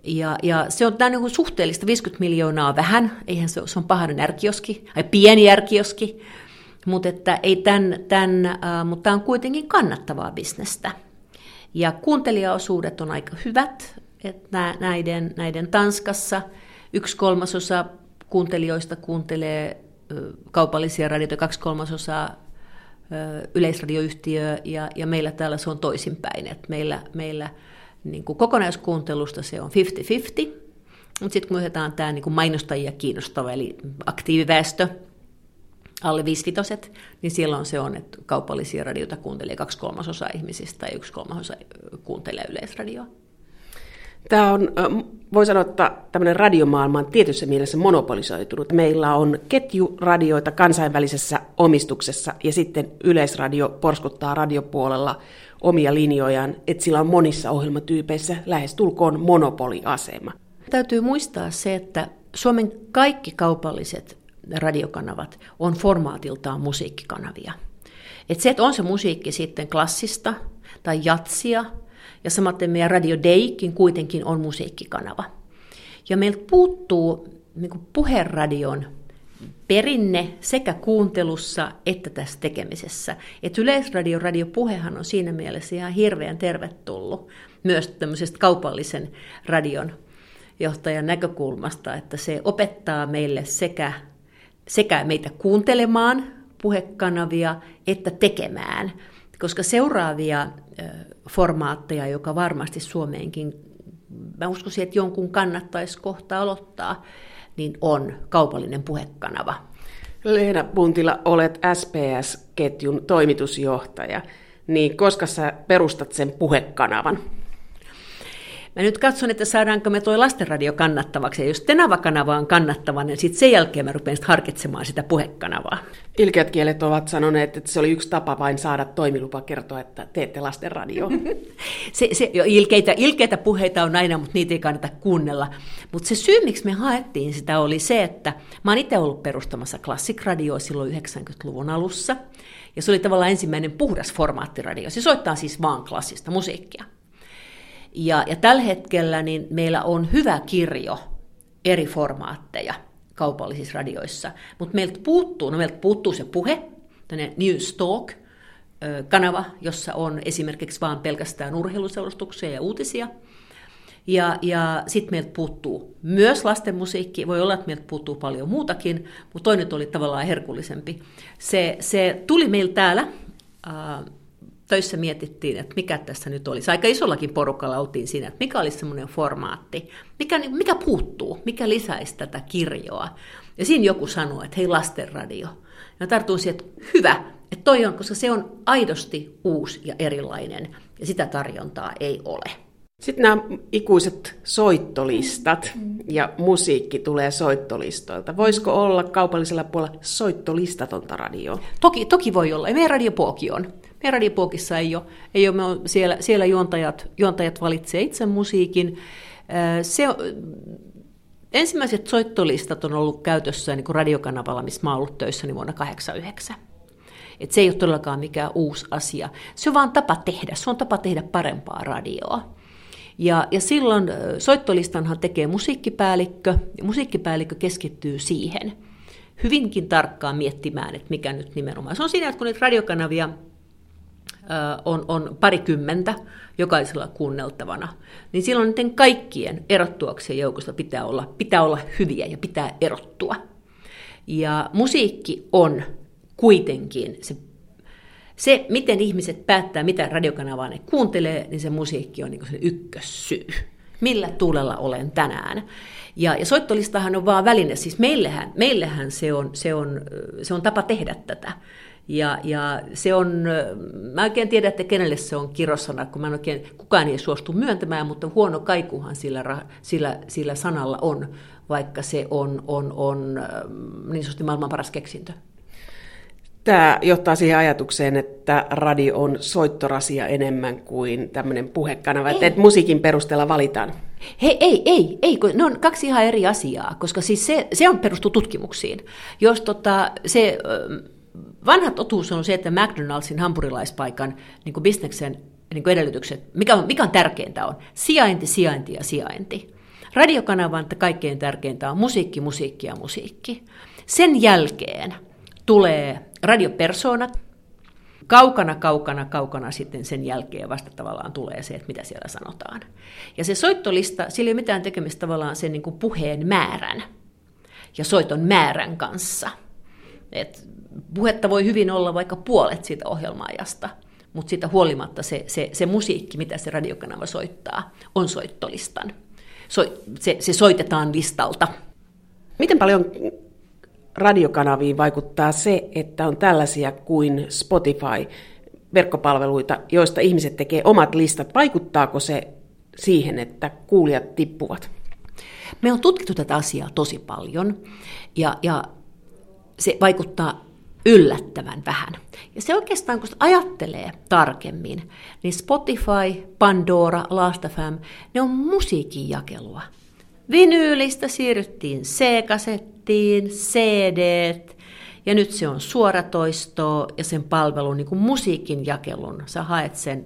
Ja, ja se on niin suhteellista, 50 miljoonaa vähän, eihän se, se on pahainen ärkioski, tai pieni ärkioski, mutta että ei tämän, tämän, mutta tämä on kuitenkin kannattavaa bisnestä. Ja kuuntelijaosuudet on aika hyvät, että näiden, näiden Tanskassa yksi kolmasosa kuuntelijoista kuuntelee kaupallisia radioita, kaksi kolmasosaa yleisradioyhtiö ja, ja meillä täällä se on toisinpäin. että meillä meillä niin kuin kokonaiskuuntelusta se on 50-50, mutta sitten kun otetaan tämä niin kuin mainostajia kiinnostava, eli aktiiviväestö, alle 55, niin silloin se on, että kaupallisia radioita kuuntelee kaksi kolmasosaa ihmisistä ja yksi kolmasosa kuuntelee yleisradioa. Tämä on, voi sanoa, että tämmöinen radiomaailma on tietyssä mielessä monopolisoitunut. Meillä on ketjuradioita kansainvälisessä omistuksessa ja sitten Yleisradio porskuttaa radiopuolella omia linjojaan, että sillä on monissa ohjelmatyypeissä lähestulkoon monopoliasema. Täytyy muistaa se, että Suomen kaikki kaupalliset radiokanavat on formaatiltaan musiikkikanavia. Et se, että on se musiikki sitten klassista tai jatsia ja samaten meidän Radio Daykin kuitenkin on musiikkikanava. Ja meiltä puuttuu niin puheradion perinne sekä kuuntelussa että tässä tekemisessä. Et yleisradio, radiopuhehan on siinä mielessä ihan hirveän tervetullut myös tämmöisestä kaupallisen radion johtajan näkökulmasta, että se opettaa meille sekä, sekä meitä kuuntelemaan puhekanavia että tekemään koska seuraavia formaatteja, joka varmasti Suomeenkin, mä uskoisin, että jonkun kannattaisi kohta aloittaa, niin on kaupallinen puhekanava. Leena Puntila, olet SPS-ketjun toimitusjohtaja, niin koska sä perustat sen puhekanavan? Mä nyt katson, että saadaanko me tuo lastenradio kannattavaksi. Ja jos Tenava-kanava on kannattava, niin sitten sen jälkeen mä rupean harkitsemaan sitä puhekanavaa. Ilkeät kielet ovat sanoneet, että se oli yksi tapa vain saada toimilupa kertoa, että teette lastenradio. se, se, jo, ilkeitä, ilkeitä puheita on aina, mutta niitä ei kannata kuunnella. Mutta se syy, miksi me haettiin sitä, oli se, että mä oon itse ollut perustamassa klassikradioa silloin 90-luvun alussa. Ja se oli tavallaan ensimmäinen puhdas formaattiradio. Se soittaa siis vaan klassista musiikkia. Ja, ja tällä hetkellä niin meillä on hyvä kirjo eri formaatteja kaupallisissa radioissa, mutta meiltä puuttuu, no meiltä puuttuu se puhe, News Talk, kanava, jossa on esimerkiksi vain pelkästään urheiluselostuksia ja uutisia. Ja, ja sitten meiltä puuttuu myös lastenmusiikki. Voi olla, että meiltä puuttuu paljon muutakin, mutta toinen oli tavallaan herkullisempi. Se, se tuli meillä täällä töissä mietittiin, että mikä tässä nyt olisi. Aika isollakin porukalla oltiin siinä, että mikä olisi semmoinen formaatti, mikä, mikä puuttuu, mikä lisäisi tätä kirjoa. Ja siinä joku sanoi, että hei lastenradio. Ja tartun siihen, että hyvä, että toi on, koska se on aidosti uusi ja erilainen. ja sitä tarjontaa ei ole. Sitten nämä ikuiset soittolistat ja musiikki tulee soittolistoilta. Voisiko olla kaupallisella puolella soittolistatonta radioa? Toki, toki voi olla. Ja meidän radiopuoki on. Meidän radiopuokissa ei ole. Ei ole me on siellä, siellä juontajat, juontajat valitsee itse musiikin. Se, ensimmäiset soittolistat on ollut käytössä niin kuin radiokanavalla, missä mä ollut töissä niin vuonna 1989. Et se ei ole todellakaan mikään uusi asia. Se on vaan tapa tehdä. Se on tapa tehdä parempaa radioa. Ja, ja silloin soittolistanhan tekee musiikkipäällikkö, ja musiikkipäällikkö keskittyy siihen hyvinkin tarkkaan miettimään, että mikä nyt nimenomaan. Se on siinä, että kun niitä radiokanavia on, on parikymmentä jokaisella kuunneltavana, niin silloin niiden kaikkien erottuakseen joukosta pitää olla, pitää olla hyviä ja pitää erottua. Ja musiikki on kuitenkin se se, miten ihmiset päättää, mitä radiokanavaa ne kuuntelee, niin se musiikki on niin se ykkössyy. Millä tuulella olen tänään. Ja, ja soittolistahan on vaan väline, siis meillähän, meillähän se, on, se, on, se on tapa tehdä tätä. Ja, ja se on, mä oikein tiedä, että kenelle se on kirosana, kun mä en oikein, kukaan ei suostu myöntämään, mutta huono kaikuhan sillä, sillä, sillä sanalla on, vaikka se on, on, on niin sanotusti maailman paras keksintö. Tämä johtaa siihen ajatukseen, että radio on soittorasia enemmän kuin tämmöinen puhekanava, ei. että musiikin perusteella valitaan. Hei, ei, ei, ei, kun ne on kaksi ihan eri asiaa, koska siis se, se on perustuu tutkimuksiin. Jos tota, se vanha totuus on se, että McDonaldsin hampurilaispaikan niin kuin bisneksen niin kuin edellytykset, mikä on, mikä on tärkeintä on sijainti, sijainti ja sijainti. Radiokanavan kaikkein tärkeintä on musiikki, musiikki ja musiikki. Sen jälkeen tulee radiopersonat, kaukana, kaukana, kaukana sitten sen jälkeen vasta tavallaan tulee se, että mitä siellä sanotaan. Ja se soittolista, sillä ei ole mitään tekemistä tavallaan sen niin kuin puheen määrän ja soiton määrän kanssa. Et puhetta voi hyvin olla vaikka puolet siitä ohjelmaajasta, mutta siitä huolimatta se, se, se musiikki, mitä se radiokanava soittaa, on soittolistan. So, se, se soitetaan listalta. Miten paljon radiokanaviin vaikuttaa se, että on tällaisia kuin Spotify, verkkopalveluita, joista ihmiset tekee omat listat. Vaikuttaako se siihen, että kuulijat tippuvat? Me on tutkittu tätä asiaa tosi paljon ja, ja se vaikuttaa yllättävän vähän. Ja se oikeastaan, kun ajattelee tarkemmin, niin Spotify, Pandora, Last.fm, ne on musiikin jakelua. Vinyylistä siirryttiin C-kasettiin, CD, ja nyt se on suoratoisto ja sen palvelun niin kuin musiikin jakelun. Sä haet sen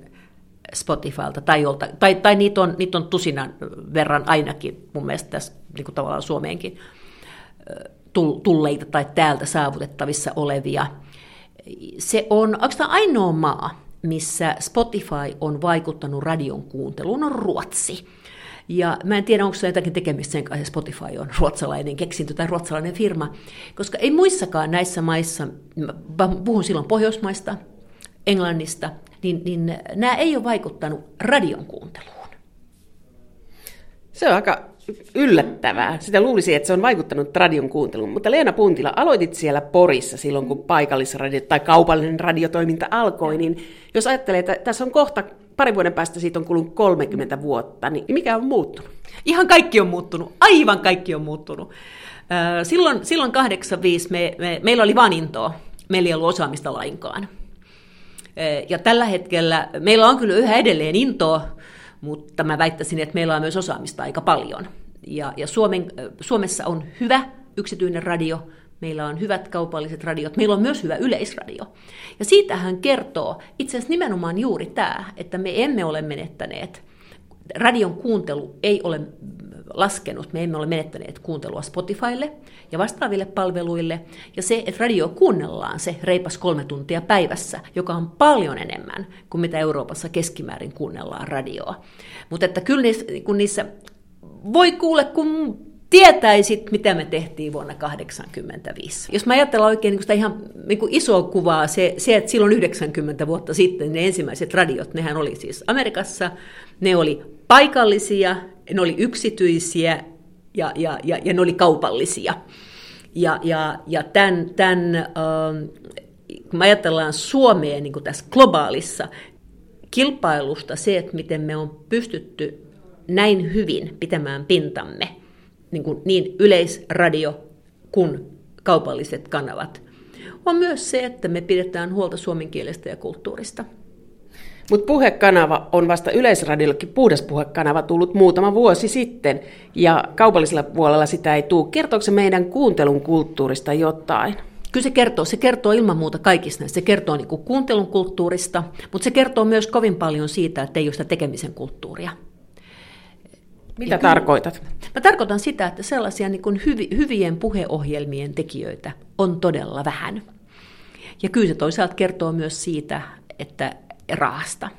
Spotifylta tai, jolta, tai, tai niitä, on, niitä on tusinan verran ainakin mun mielestä tässä niin kuin tavallaan Suomeenkin tulleita tai täältä saavutettavissa olevia. Se on oikeastaan ainoa maa, missä Spotify on vaikuttanut radion kuunteluun, on Ruotsi. Ja mä en tiedä, onko se jotakin tekemistä sen kanssa, Spotify on ruotsalainen keksintö tai ruotsalainen firma, koska ei muissakaan näissä maissa, mä puhun silloin Pohjoismaista, Englannista, niin, niin nämä ei ole vaikuttanut radion kuunteluun. Se on aika yllättävää. Sitä luulisi, että se on vaikuttanut radion kuunteluun. Mutta Leena Puntila, aloitit siellä Porissa silloin, kun paikallisradio tai kaupallinen radiotoiminta alkoi. Niin jos ajattelee, että tässä on kohta pari vuoden päästä siitä on kulunut 30 vuotta, niin mikä on muuttunut? Ihan kaikki on muuttunut. Aivan kaikki on muuttunut. Silloin, silloin 85 me, me, meillä oli vain intoa. Meillä ei ollut osaamista lainkaan. Ja tällä hetkellä meillä on kyllä yhä edelleen intoa, mutta mä väittäisin, että meillä on myös osaamista aika paljon. Ja, ja Suomen, Suomessa on hyvä yksityinen radio, meillä on hyvät kaupalliset radiot, meillä on myös hyvä yleisradio. Ja siitähän kertoo itse asiassa nimenomaan juuri tämä, että me emme ole menettäneet, radion kuuntelu ei ole laskenut, me emme ole menettäneet kuuntelua Spotifylle ja vastaaville palveluille, ja se, että radio kuunnellaan se reipas kolme tuntia päivässä, joka on paljon enemmän kuin mitä Euroopassa keskimäärin kuunnellaan radioa. Mutta että kyllä niissä, kun niissä voi kuule, kun tietäisit, mitä me tehtiin vuonna 1985. Jos mä ajattelen oikein niin sitä ihan niin kuin isoa kuvaa, se, se, että silloin 90 vuotta sitten ne ensimmäiset radiot, nehän oli siis Amerikassa, ne oli paikallisia, ne oli yksityisiä ja, ja, ja, ja ne oli kaupallisia. Ja, ja, ja tämän, tämän äh, kun ajatellaan Suomeen niin kuin tässä globaalissa kilpailusta se, että miten me on pystytty näin hyvin pitämään pintamme, niin, kuin niin yleisradio kuin kaupalliset kanavat, on myös se, että me pidetään huolta suomen kielestä ja kulttuurista. Mutta puhekanava on vasta yleisradiollekin puhdas puhekanava tullut muutama vuosi sitten, ja kaupallisella puolella sitä ei tule. Kertooko se meidän kuuntelun kulttuurista jotain? Kyllä se kertoo. Se kertoo ilman muuta kaikista näistä. Se kertoo niin kuuntelun kulttuurista, mutta se kertoo myös kovin paljon siitä, että ei ole sitä tekemisen kulttuuria. Mitä ja tarkoitat? Mä tarkoitan sitä, että sellaisia niin kuin hyvi, hyvien puheohjelmien tekijöitä on todella vähän. Ja kyllä se toisaalta kertoo myös siitä, että rahasta,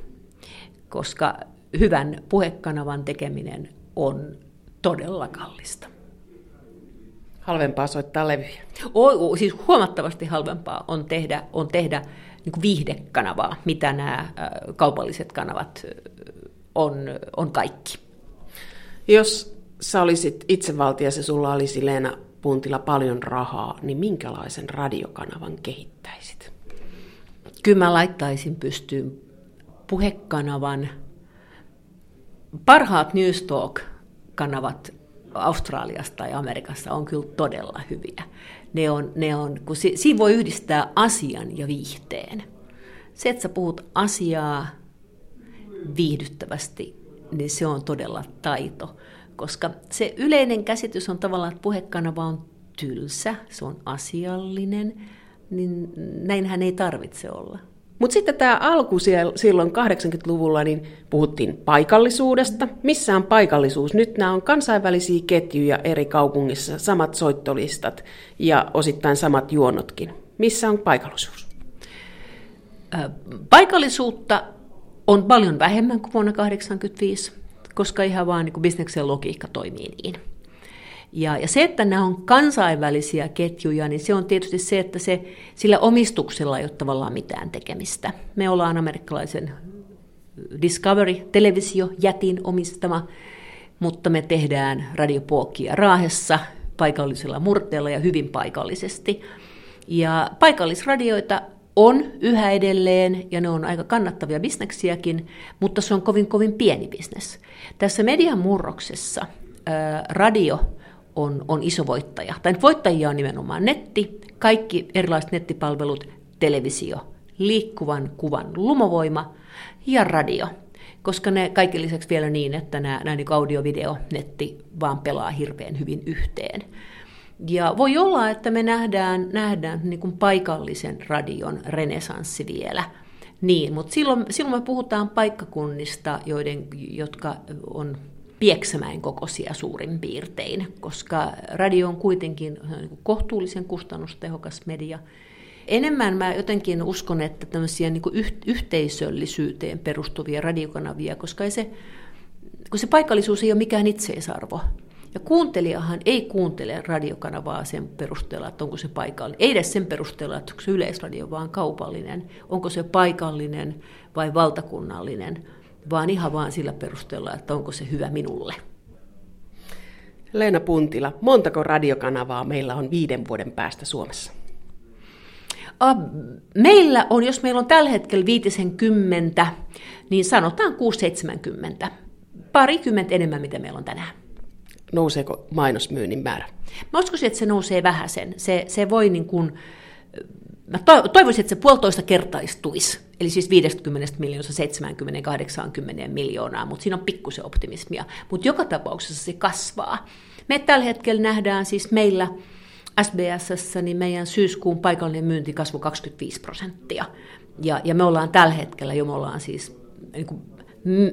koska hyvän puhekanavan tekeminen on todella kallista. Halvempaa soittaa levyjä. O, siis huomattavasti halvempaa on tehdä, on tehdä niin kuin viihdekanavaa, mitä nämä kaupalliset kanavat on, on kaikki. Jos sä olisit itsevaltias ja sulla olisi Leena Puntilla paljon rahaa, niin minkälaisen radiokanavan kehittäisit? Kyllä mä laittaisin pystyyn puhekanavan. Parhaat Newstalk-kanavat Australiasta ja Amerikassa on kyllä todella hyviä. Ne on, ne on, kun si, siinä voi yhdistää asian ja viihteen. Se, että sä puhut asiaa viihdyttävästi, niin se on todella taito. Koska se yleinen käsitys on tavallaan, että puhekanava on tylsä, se on asiallinen, niin näinhän ei tarvitse olla. Mutta sitten tämä alku silloin 80-luvulla, niin puhuttiin paikallisuudesta. Missä on paikallisuus? Nyt nämä on kansainvälisiä ketjuja eri kaupungissa, samat soittolistat ja osittain samat juonotkin. Missä on paikallisuus? Paikallisuutta on paljon vähemmän kuin vuonna 1985, koska ihan vaan niin bisneksen logiikka toimii niin. Ja, ja se, että nämä on kansainvälisiä ketjuja, niin se on tietysti se, että se, sillä omistuksella ei ole tavallaan mitään tekemistä. Me ollaan amerikkalaisen Discovery-televisiojätin omistama, mutta me tehdään radiopuokkia Raahessa paikallisella murteella ja hyvin paikallisesti. Ja paikallisradioita on yhä edelleen, ja ne on aika kannattavia bisneksiäkin, mutta se on kovin kovin pieni bisnes. Tässä median murroksessa radio on, on iso voittaja. Tai voittajia on nimenomaan netti, kaikki erilaiset nettipalvelut, televisio, liikkuvan kuvan lumovoima ja radio. Koska ne kaikki lisäksi vielä niin, että nämä, nämä niin audio, video, netti vaan pelaa hirveän hyvin yhteen. Ja voi olla, että me nähdään, nähdään niin kuin paikallisen radion renesanssi vielä. Niin, mutta silloin, silloin me puhutaan paikkakunnista, joiden, jotka on Pieksämäen kokoisia suurin piirtein, koska radio on kuitenkin niin kohtuullisen kustannustehokas media. Enemmän mä jotenkin uskon, että tämmöisiä niin yhteisöllisyyteen perustuvia radiokanavia, koska ei se, kun se paikallisuus ei ole mikään itseisarvo. Ja kuuntelijahan ei kuuntele radiokanavaa sen perusteella, että onko se paikallinen. Ei edes sen perusteella, että onko se yleisradio vaan kaupallinen, onko se paikallinen vai valtakunnallinen vaan ihan vaan sillä perusteella, että onko se hyvä minulle. Leena Puntila, montako radiokanavaa meillä on viiden vuoden päästä Suomessa? Meillä on, jos meillä on tällä hetkellä viitisen kymmentä, niin sanotaan 6-70. Parikymmentä enemmän, mitä meillä on tänään. Nouseeko mainosmyynnin määrä? Mä uskoisin, että se nousee vähäsen. Se, se voi niin kuin, mä toivoisin, että se puolitoista kertaistuisi, eli siis 50 miljoonasta 70-80 miljoonaa, mutta siinä on pikkusen optimismia. Mutta joka tapauksessa se kasvaa. Me tällä hetkellä nähdään siis meillä SBS, niin meidän syyskuun paikallinen myynti kasvoi 25 prosenttia. Ja, ja me ollaan tällä hetkellä jo, me ollaan siis niin kuin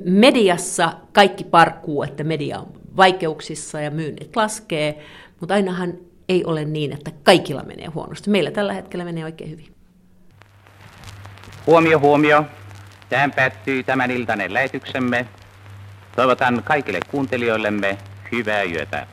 mediassa kaikki parkkuu, että media on vaikeuksissa ja myynnit laskee, mutta ainahan ei ole niin, että kaikilla menee huonosti. Meillä tällä hetkellä menee oikein hyvin. Huomio, huomio. Tähän päättyy tämän iltainen lähetyksemme. Toivotan kaikille kuuntelijoillemme hyvää yötä.